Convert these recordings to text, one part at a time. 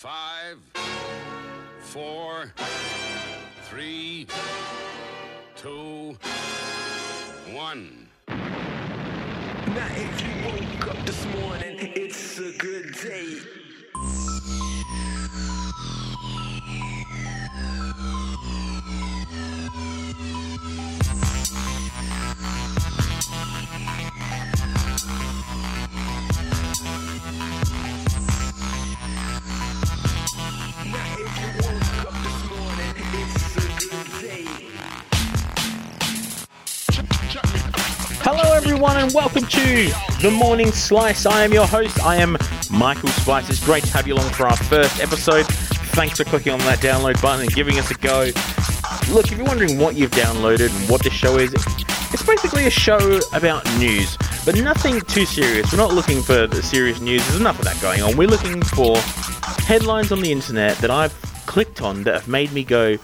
Five, four, three, two, one. Now if you woke up this morning, it's a good day. Everyone, and welcome to the Morning Slice. I am your host. I am Michael Spice. It's great to have you along for our first episode. Thanks for clicking on that download button and giving us a go. Look, if you're wondering what you've downloaded and what this show is, it's basically a show about news, but nothing too serious. We're not looking for the serious news. There's enough of that going on. We're looking for headlines on the internet that I've clicked on that have made me go,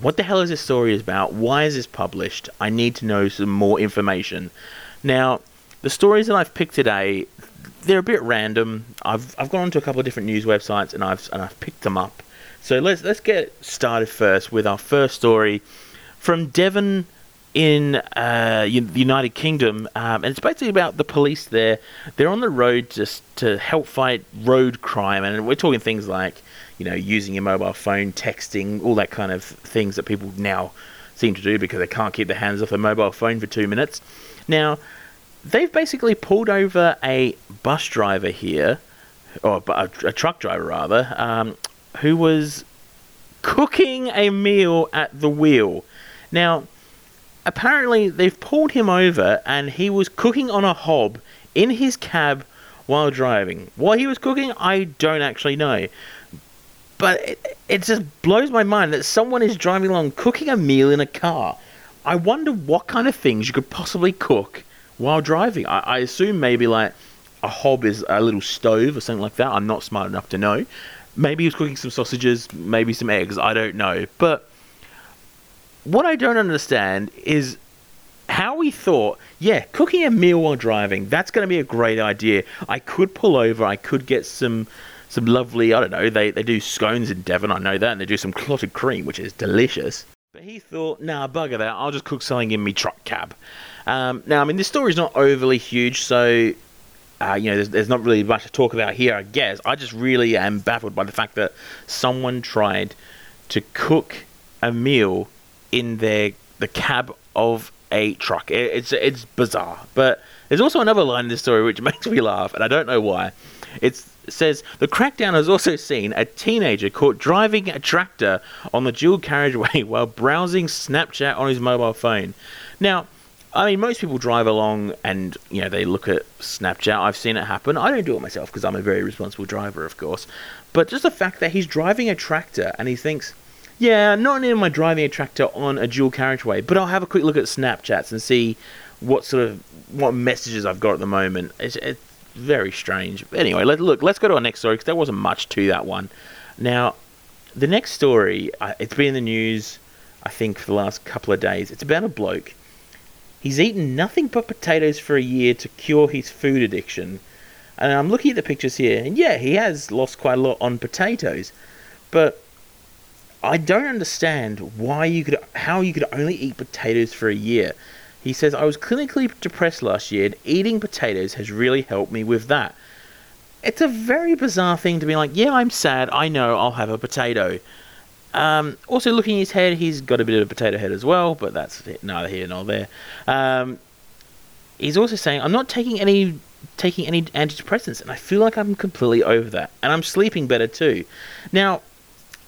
what the hell is this story about? Why is this published? I need to know some more information. Now, the stories that I've picked today, they're a bit random. I've I've gone onto a couple of different news websites and I've and I've picked them up. So let's let's get started first with our first story from Devon in uh, the United Kingdom, um, and it's basically about the police there. They're on the road just to help fight road crime, and we're talking things like, you know, using your mobile phone, texting, all that kind of things that people now seem to do because they can't keep their hands off their mobile phone for two minutes. Now, they've basically pulled over a bus driver here, or a, a truck driver rather, um, who was cooking a meal at the wheel. Now, apparently they've pulled him over and he was cooking on a hob in his cab while driving. What he was cooking, I don't actually know. But it, it just blows my mind that someone is driving along cooking a meal in a car. I wonder what kind of things you could possibly cook while driving. I, I assume maybe like a hob is a little stove or something like that. I'm not smart enough to know. Maybe he was cooking some sausages, maybe some eggs. I don't know. But what I don't understand is how we thought, yeah, cooking a meal while driving, that's going to be a great idea. I could pull over, I could get some some lovely, I don't know, they, they do scones in Devon, I know that, and they do some clotted cream, which is delicious. But he thought, nah, bugger that, I'll just cook something in me truck cab. Um, now, I mean, this story's not overly huge, so uh, you know, there's, there's not really much to talk about here, I guess. I just really am baffled by the fact that someone tried to cook a meal in their the cab of a truck. It, it's it's bizarre, but there's also another line in this story which makes me laugh, and I don't know why. It says the crackdown has also seen a teenager caught driving a tractor on the dual carriageway while browsing Snapchat on his mobile phone. Now, I mean, most people drive along and you know they look at Snapchat. I've seen it happen. I don't do it myself because I'm a very responsible driver, of course. But just the fact that he's driving a tractor and he thinks, yeah, not only am I driving a tractor on a dual carriageway, but I'll have a quick look at Snapchats and see what sort of what messages I've got at the moment. Very strange. Anyway, let look. Let's go to our next story because there wasn't much to that one. Now, the next story, uh, it's been in the news, I think, for the last couple of days. It's about a bloke. He's eaten nothing but potatoes for a year to cure his food addiction. And I'm looking at the pictures here, and yeah, he has lost quite a lot on potatoes. But I don't understand why you could, how you could only eat potatoes for a year. He says, I was clinically depressed last year, and eating potatoes has really helped me with that. It's a very bizarre thing to be like, yeah, I'm sad, I know, I'll have a potato. Um, also, looking at his head, he's got a bit of a potato head as well, but that's neither here nor there. Um, he's also saying, I'm not taking any taking any antidepressants, and I feel like I'm completely over that, and I'm sleeping better too. Now,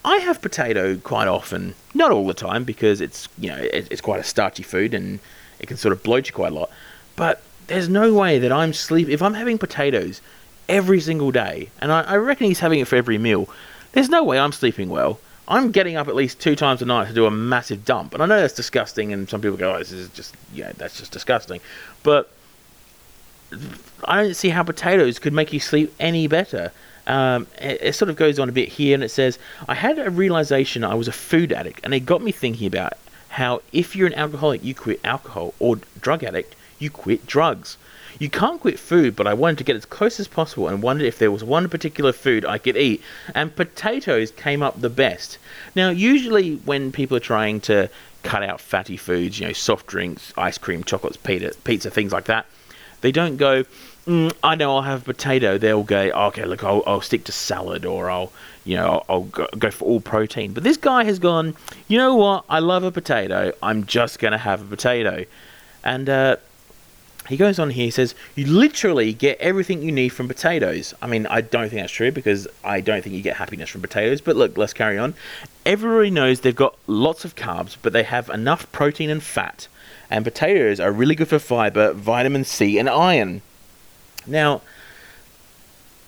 I have potato quite often, not all the time, because it's you know it, it's quite a starchy food and it can sort of bloat you quite a lot. But there's no way that I'm sleep if I'm having potatoes every single day, and I, I reckon he's having it for every meal. There's no way I'm sleeping well. I'm getting up at least two times a night to do a massive dump, and I know that's disgusting, and some people go, "Oh, this is just yeah, that's just disgusting," but I don't see how potatoes could make you sleep any better. Um, it, it sort of goes on a bit here, and it says, I had a realization I was a food addict, and it got me thinking about how if you're an alcoholic, you quit alcohol, or drug addict, you quit drugs. You can't quit food, but I wanted to get as close as possible and wondered if there was one particular food I could eat, and potatoes came up the best. Now, usually when people are trying to cut out fatty foods, you know, soft drinks, ice cream, chocolates, pizza, pizza things like that, they don't go, mm, I know I'll have potato. They'll go, okay, look, I'll, I'll stick to salad or I'll, you know, I'll, I'll go, for all protein. But this guy has gone, you know what? I love a potato. I'm just going to have a potato. And uh, he goes on here, he says, You literally get everything you need from potatoes. I mean, I don't think that's true because I don't think you get happiness from potatoes, but look, let's carry on. Everybody knows they've got lots of carbs, but they have enough protein and fat. And potatoes are really good for fiber, vitamin C, and iron. Now,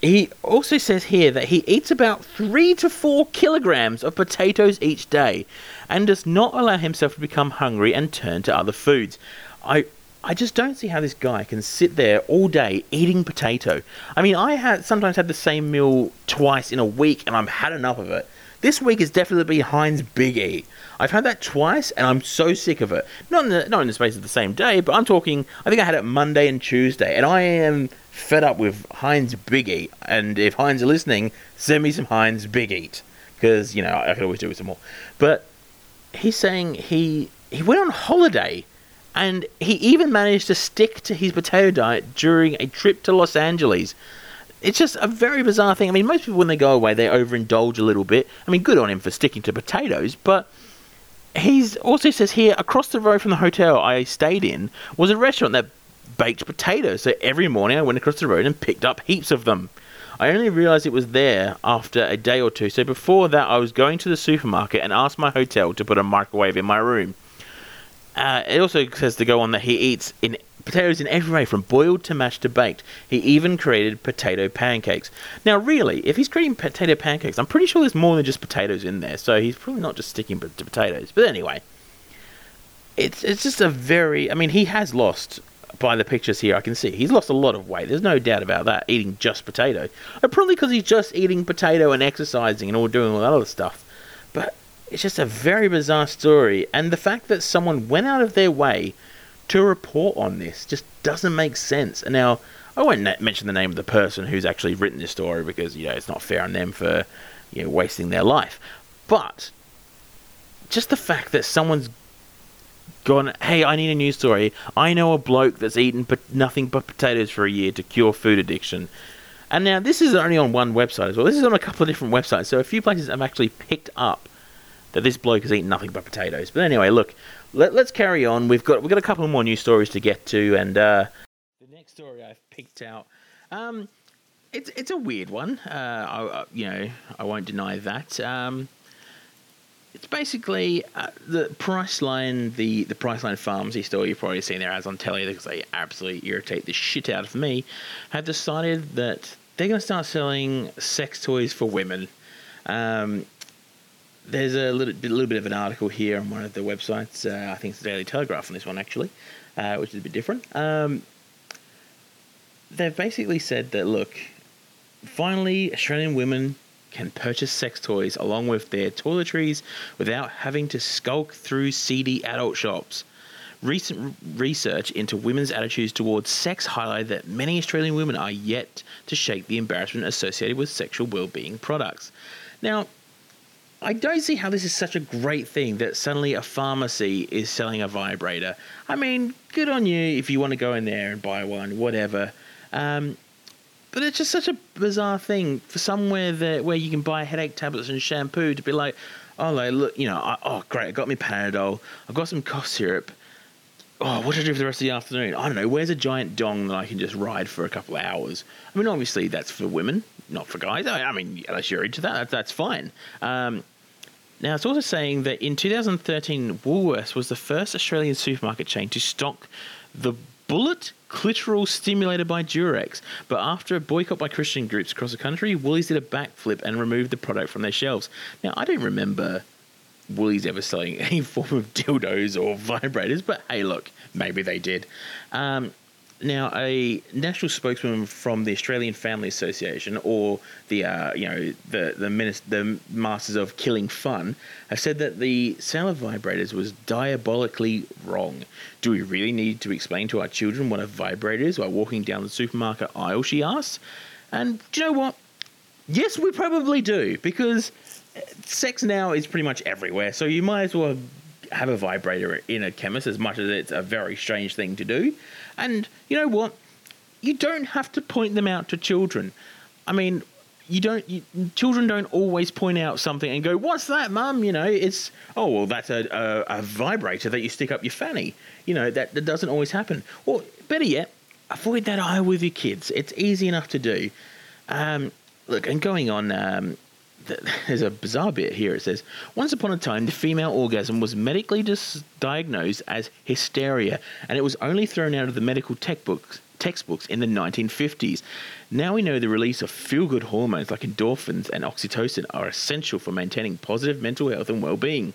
he also says here that he eats about three to four kilograms of potatoes each day and does not allow himself to become hungry and turn to other foods. I I just don't see how this guy can sit there all day eating potato. I mean, I had sometimes had the same meal twice in a week and I've had enough of it. This week has definitely Heinz Big E. I've had that twice and I'm so sick of it. Not in the, not in the space of the same day, but I'm talking, I think I had it Monday and Tuesday and I am fed up with Heinz Big Eat. And if Heinz are listening, send me some Heinz Big Eat because, you know, I could always do with some more. But he's saying he he went on holiday and he even managed to stick to his potato diet during a trip to Los Angeles. It's just a very bizarre thing. I mean, most people, when they go away, they overindulge a little bit. I mean, good on him for sticking to potatoes, but he's also says here across the road from the hotel I stayed in was a restaurant that baked potatoes. So every morning I went across the road and picked up heaps of them. I only realised it was there after a day or two. So before that, I was going to the supermarket and asked my hotel to put a microwave in my room. Uh, it also says to go on that he eats in potatoes in every way, from boiled to mashed to baked. He even created potato pancakes. Now, really, if he's creating potato pancakes, I'm pretty sure there's more than just potatoes in there. So he's probably not just sticking to potatoes. But anyway, it's it's just a very. I mean, he has lost. By the pictures here, I can see he's lost a lot of weight. There's no doubt about that. Eating just potato, uh, probably because he's just eating potato and exercising and all doing all that other stuff. But it's just a very bizarre story, and the fact that someone went out of their way to report on this just doesn't make sense. And now, I won't mention the name of the person who's actually written this story because you know it's not fair on them for you know wasting their life. But just the fact that someone's gone, hey, I need a news story. I know a bloke that's eaten nothing but potatoes for a year to cure food addiction. And now this is only on one website as well. This is on a couple of different websites, so a few places have actually picked up that this bloke has eaten nothing but potatoes. But anyway, look, let, us carry on. We've got we've got a couple more news stories to get to, and uh, the next story I've picked out, um, it's it's a weird one. Uh, I, you know, I won't deny that. Um, it's basically uh, the Priceline, the the Priceline Pharmacy store. You've probably seen their ads on telly because they absolutely irritate the shit out of me. Have decided that they're going to start selling sex toys for women. Um, there's a little, a little bit of an article here on one of the websites. Uh, I think it's the Daily Telegraph on this one, actually, uh, which is a bit different. Um, they've basically said that, look, finally, Australian women can purchase sex toys along with their toiletries without having to skulk through seedy adult shops. Recent research into women's attitudes towards sex highlighted that many Australian women are yet to shake the embarrassment associated with sexual well-being products. Now, I don't see how this is such a great thing that suddenly a pharmacy is selling a vibrator. I mean, good on you if you want to go in there and buy one, whatever. Um, but it's just such a bizarre thing for somewhere that where you can buy headache tablets and shampoo to be like, oh, like, look, you know, I, oh, great, I got me Panadol, I've got some cough syrup. Oh, what should I do for the rest of the afternoon? I don't know. Where's a giant dong that I can just ride for a couple of hours? I mean, obviously that's for women not for guys. I, mean, unless you're into that, that's fine. Um, now, it's also saying that in 2013, Woolworths was the first Australian supermarket chain to stock the bullet clitoral stimulator by Durex. But after a boycott by Christian groups across the country, Woolies did a backflip and removed the product from their shelves. Now, I don't remember Woolies ever selling any form of dildos or vibrators, but hey, look, maybe they did. Um, now, a national spokesman from the Australian Family Association, or the uh, you know the the, minis- the masters of killing fun, have said that the sale of vibrators was diabolically wrong. Do we really need to explain to our children what a vibrator is while walking down the supermarket aisle? She asks. And do you know what? Yes, we probably do because sex now is pretty much everywhere. So you might as well have a vibrator in a chemist as much as it's a very strange thing to do. And you know what? You don't have to point them out to children. I mean, you don't. You, children don't always point out something and go, "What's that, mum?" You know, it's oh well, that's a, a, a vibrator that you stick up your fanny. You know that that doesn't always happen. Or better yet, avoid that eye with your kids. It's easy enough to do. Um, look, and going on, um, there's a bizarre bit here. It says, Once upon a time, the female orgasm was medically dis- diagnosed as hysteria, and it was only thrown out of the medical textbooks, textbooks in the 1950s. Now we know the release of feel good hormones like endorphins and oxytocin are essential for maintaining positive mental health and well being.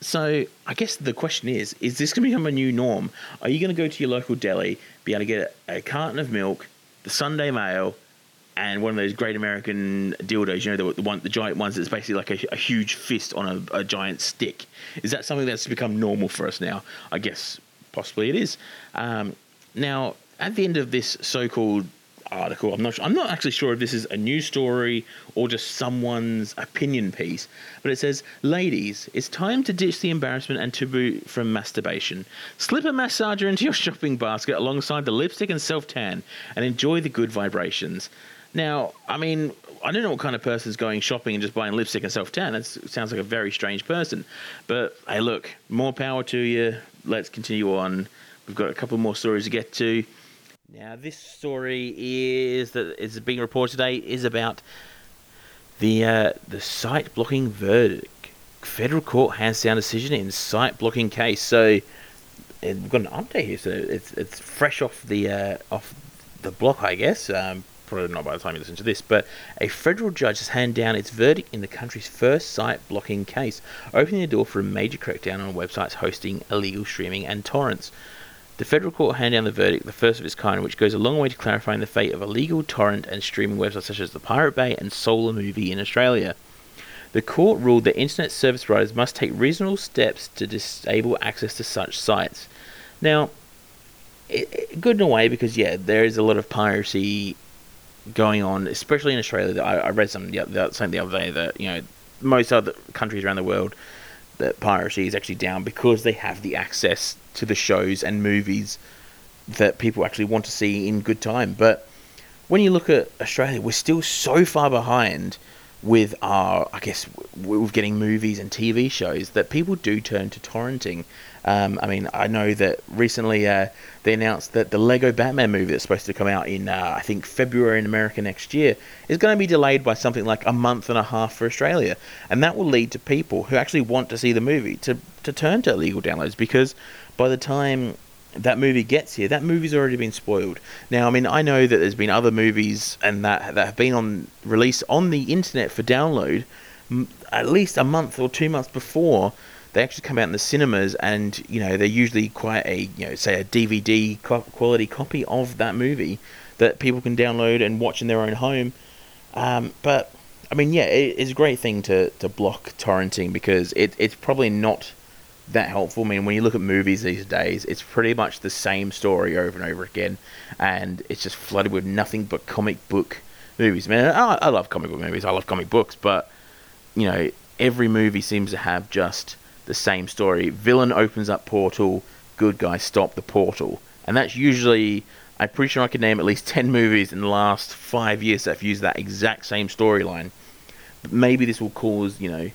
So, I guess the question is is this going to become a new norm? Are you going to go to your local deli, be able to get a, a carton of milk, the Sunday mail, and one of those great American dildos, you know, the, one, the giant ones that's basically like a, a huge fist on a, a, giant stick. Is that something that's become normal for us now? I guess possibly it is. Um, now, at the end of this so-called article, I'm not, I'm not actually sure if this is a news story or just someone's opinion piece, but it says, "Ladies, it's time to ditch the embarrassment and taboo from masturbation. Slip a massager into your shopping basket alongside the lipstick and self-tan, and enjoy the good vibrations." Now, I mean, I don't know what kind of person is going shopping and just buying lipstick and self tan. That sounds like a very strange person. But hey, look, more power to you. Let's continue on. We've got a couple more stories to get to. Now, this story is that is being reported today is about the uh, the site blocking verdict. Federal court hands down decision in site blocking case. So we've got an update here. So it's it's fresh off the uh, off the block, I guess. Um, probably not by the time you listen to this, but a federal judge has handed down its verdict in the country's first site blocking case, opening the door for a major crackdown on websites hosting illegal streaming and torrents. The federal court handed down the verdict, the first of its kind, which goes a long way to clarifying the fate of illegal torrent and streaming websites such as the Pirate Bay and Solar Movie in Australia. The court ruled that internet service providers must take reasonable steps to disable access to such sites. Now, it, it, good in a way because yeah, there is a lot of piracy going on, especially in Australia. I, I read some the, the, something the other day that you know most other countries around the world that piracy is actually down because they have the access to the shows and movies that people actually want to see in good time. But when you look at Australia, we're still so far behind with our, I guess, with getting movies and TV shows that people do turn to torrenting. Um, I mean, I know that recently uh, they announced that the Lego Batman movie that's supposed to come out in, uh, I think, February in America next year is going to be delayed by something like a month and a half for Australia. And that will lead to people who actually want to see the movie to, to turn to illegal downloads because by the time that movie gets here, that movie's already been spoiled. Now, I mean, I know that there's been other movies and that that have been on release on the internet for download at least a month or two months before they actually come out in the cinemas, and you know they're usually quite a you know say a DVD quality copy of that movie that people can download and watch in their own home. Um, but I mean, yeah, it, it's a great thing to to block torrenting because it, it's probably not that helpful. I mean, when you look at movies these days, it's pretty much the same story over and over again, and it's just flooded with nothing but comic book movies. Man, I, I love comic book movies. I love comic books, but you know, every movie seems to have just the same story. Villain opens up portal, good guy stop the portal, and that's usually. I'm pretty sure I could name at least ten movies in the last five years that have used that exact same storyline. But maybe this will cause you know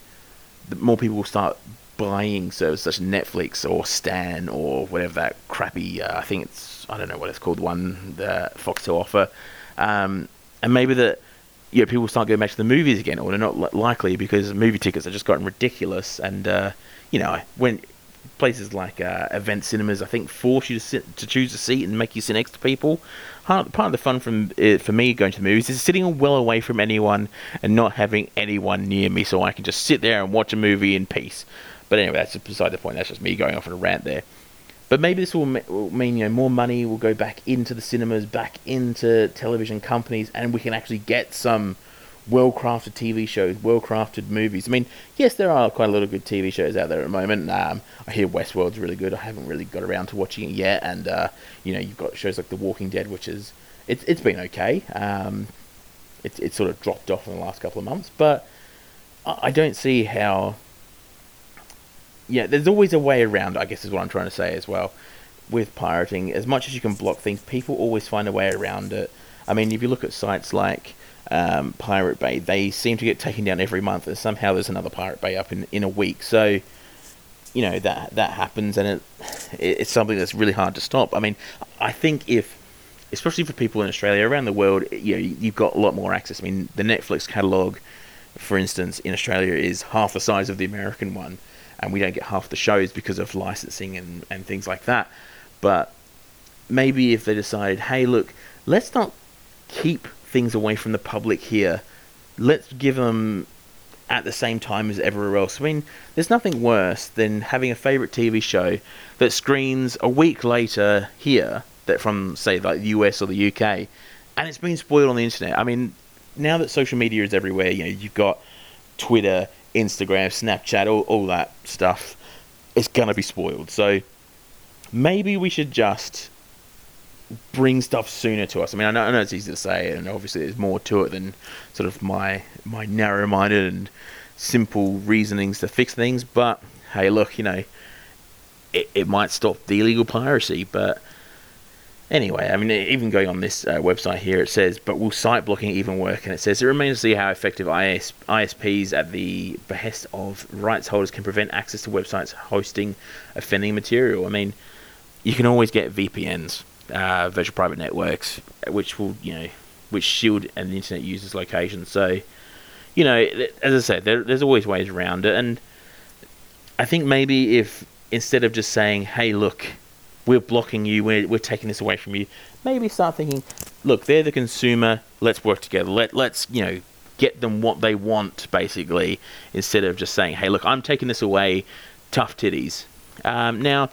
more people will start buying services such as Netflix or Stan or whatever that crappy. Uh, I think it's I don't know what it's called. One that Foxtel offer, um, and maybe that you know people start going back to the movies again, or they're not likely because movie tickets have just gotten ridiculous. And uh, you know when places like uh, event cinemas, I think force you to sit, to choose a seat and make you sit next to people. Part, part of the fun from uh, for me going to the movies is sitting well away from anyone and not having anyone near me, so I can just sit there and watch a movie in peace. But anyway, that's beside the point. That's just me going off on a rant there. But maybe this will, me- will mean you know more money will go back into the cinemas, back into television companies, and we can actually get some well crafted TV shows, well crafted movies. I mean, yes, there are quite a lot of good TV shows out there at the moment. Um, I hear Westworld's really good. I haven't really got around to watching it yet, and uh, you know, you've got shows like The Walking Dead, which is it's it's been okay. Um, it's it's sort of dropped off in the last couple of months, but I I don't see how. Yeah, there's always a way around. I guess is what I'm trying to say as well. With pirating, as much as you can block things, people always find a way around it. I mean, if you look at sites like um, Pirate Bay, they seem to get taken down every month, and somehow there's another Pirate Bay up in, in a week. So, you know that that happens, and it it's something that's really hard to stop. I mean, I think if, especially for people in Australia, around the world, you know, you've got a lot more access. I mean, the Netflix catalog, for instance, in Australia is half the size of the American one, and we don't get half the shows because of licensing and and things like that. But maybe if they decided, hey, look, let's not keep things away from the public here. Let's give them at the same time as everywhere else. I mean, there's nothing worse than having a favorite TV show that screens a week later here, that from say like the US or the UK, and it's been spoiled on the internet. I mean, now that social media is everywhere, you know, you've got Twitter, Instagram, Snapchat, all, all that stuff. It's gonna be spoiled. So maybe we should just bring stuff sooner to us. I mean, I know, I know it's easy to say, and obviously there's more to it than sort of my my narrow-minded and simple reasonings to fix things. But hey, look, you know, it, it might stop the illegal piracy. But anyway, I mean, even going on this uh, website here, it says, but will site blocking even work? And it says it remains to see how effective IS, ISPs at the behest of rights holders can prevent access to websites hosting offending material. I mean, you can always get VPNs uh, virtual private networks, which will you know which shield an internet user's location. So, you know, as I said, there, there's always ways around it, and I think maybe if instead of just saying, "Hey, look, we're blocking you, we're, we're taking this away from you," maybe start thinking, "Look, they're the consumer. Let's work together. Let let's you know." Get them what they want, basically, instead of just saying, "Hey, look, I'm taking this away, tough titties." Um, now,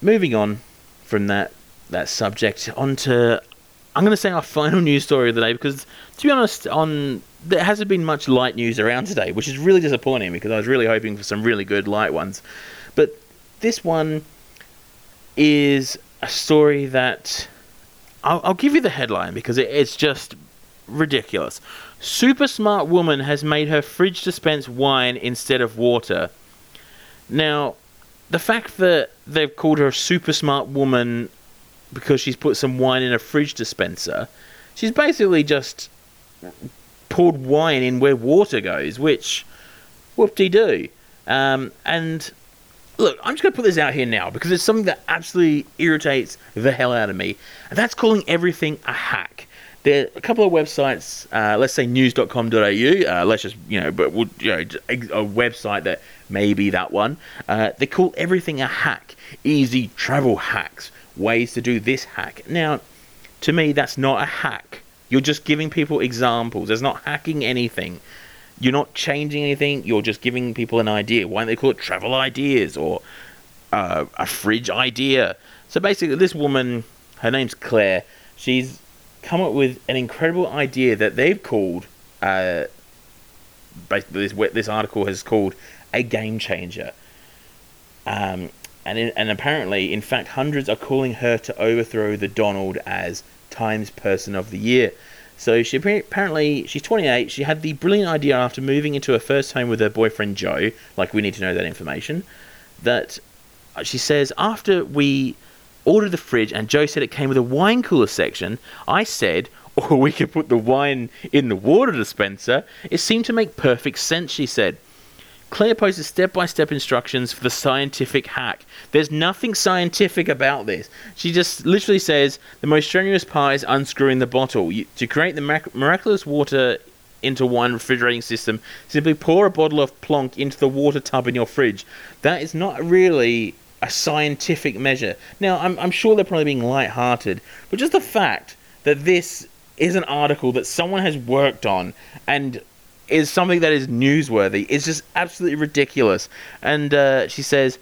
moving on from that that subject onto I'm going to say our final news story of the day because to be honest on there hasn't been much light news around today which is really disappointing because I was really hoping for some really good light ones but this one is a story that I'll, I'll give you the headline because it, it's just ridiculous super smart woman has made her fridge dispense wine instead of water now the fact that they've called her a super smart woman because she's put some wine in a fridge dispenser, she's basically just poured wine in where water goes, which whoop de doo. Um, and look, I'm just going to put this out here now because it's something that absolutely irritates the hell out of me, and that's calling everything a hack. There are a couple of websites, uh, let's say news.com.au, uh, let's just, you know, but we'll, you know, a, website that maybe that one. Uh, they call everything a hack. Easy travel hacks, ways to do this hack. Now, to me, that's not a hack. You're just giving people examples. There's not hacking anything. You're not changing anything. You're just giving people an idea. Why don't they call it travel ideas or uh, a fridge idea? So basically, this woman, her name's Claire. She's come up with an incredible idea that they've called. Uh, basically, this this article has called a game changer. Um, and in, and apparently, in fact, hundreds are calling her to overthrow the Donald as Times Person of the Year. So she apparently she's 28. She had the brilliant idea after moving into her first home with her boyfriend Joe. Like we need to know that information. That uh, she says after we ordered the fridge and Joe said it came with a wine cooler section. I said, or we could put the wine in the water dispenser. It seemed to make perfect sense. She said. Claire posted step by step instructions for the scientific hack. There's nothing scientific about this. She just literally says the most strenuous part is unscrewing the bottle. You, to create the miraculous water into wine refrigerating system, simply pour a bottle of plonk into the water tub in your fridge. That is not really a scientific measure. Now, I'm, I'm sure they're probably being light-hearted, but just the fact that this is an article that someone has worked on and is something that is newsworthy. It's just absolutely ridiculous. And uh, she says,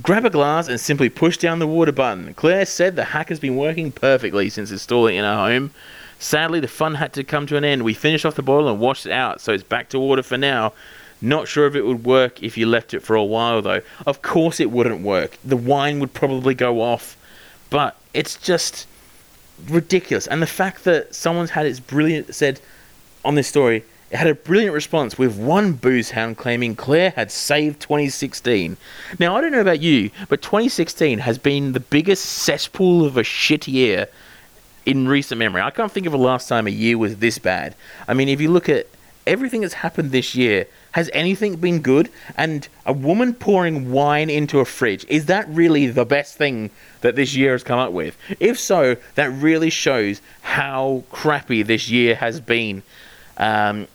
Grab a glass and simply push down the water button. Claire said the hack has been working perfectly since installing in her home. Sadly, the fun had to come to an end. We finished off the bottle and washed it out, so it's back to water for now. Not sure if it would work if you left it for a while, though. Of course, it wouldn't work. The wine would probably go off, but it's just ridiculous. And the fact that someone's had its brilliant said on this story, it had a brilliant response with one booze hound claiming Claire had saved 2016. Now, I don't know about you, but 2016 has been the biggest cesspool of a shit year in recent memory. I can't think of a last time a year was this bad. I mean, if you look at everything that's happened this year, has anything been good? And a woman pouring wine into a fridge, is that really the best thing that this year has come up with? If so, that really shows how crappy this year has been. Um,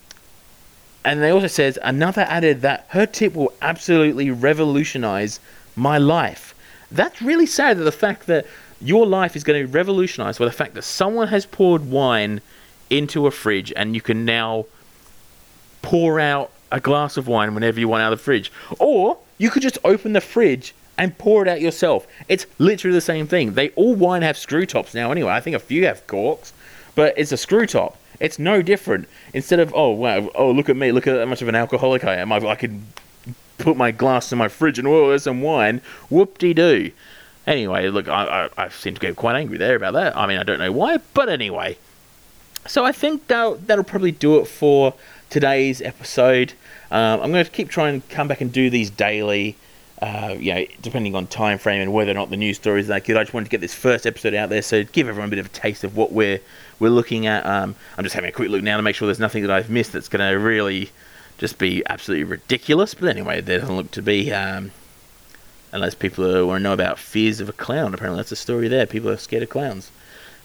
and they also says another added that her tip will absolutely revolutionize my life. That's really sad that the fact that your life is going to be revolutionized by the fact that someone has poured wine into a fridge and you can now pour out a glass of wine whenever you want out of the fridge. Or you could just open the fridge and pour it out yourself. It's literally the same thing. They all wine have screw tops now anyway. I think a few have corks, but it's a screw top. It's no different. Instead of oh wow oh look at me look at how much of an alcoholic I am. I, I could put my glass in my fridge and oh there's some wine. Whoop de doo. Anyway, look, I, I, I seem to get quite angry there about that. I mean, I don't know why, but anyway. So I think that'll, that'll probably do it for today's episode. Um, I'm going to keep trying to come back and do these daily. Uh, you know, depending on time frame and whether or not the news stories are that good. I just wanted to get this first episode out there, so give everyone a bit of a taste of what we're we're looking at. Um, I'm just having a quick look now to make sure there's nothing that I've missed that's going to really just be absolutely ridiculous. But anyway, there doesn't look to be. Um, unless people want to know about fears of a clown. Apparently, that's a story there. People are scared of clowns.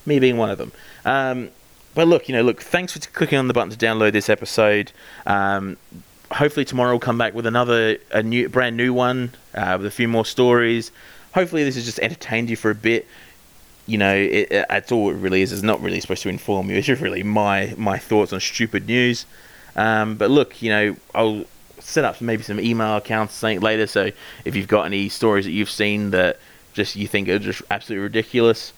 Me being one of them. Um, but look, you know, look. Thanks for clicking on the button to download this episode. Um, hopefully tomorrow we'll come back with another a new brand new one uh, with a few more stories. Hopefully this has just entertained you for a bit. You know, it, it, that's all it really is. It's not really supposed to inform you. It's just really my my thoughts on stupid news. Um, but look, you know, I'll set up maybe some email accounts something later. So if you've got any stories that you've seen that just you think are just absolutely ridiculous,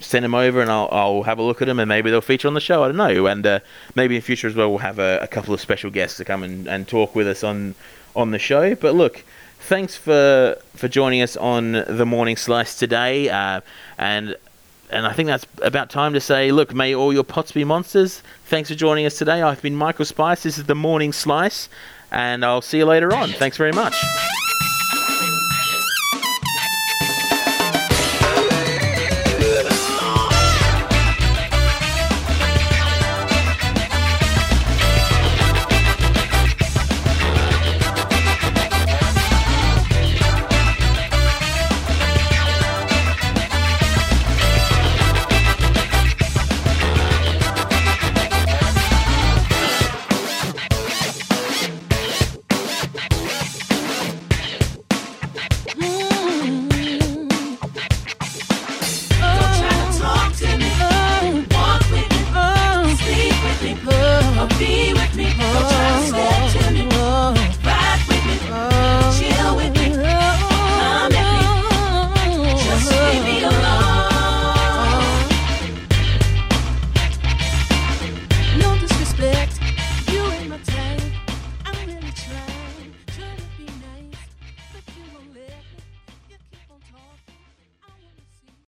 send them over and I'll, I'll have a look at them and maybe they'll feature on the show. I don't know. And uh, maybe in future as well, we'll have a, a, couple of special guests to come and, and talk with us on on the show. But look, thanks for for joining us on the morning slice today. Uh, and and I think that's about time to say, look, may all your pots be monsters. Thanks for joining us today. I've been Michael Spice. This is the morning slice, and I'll see you later on. Thanks very much.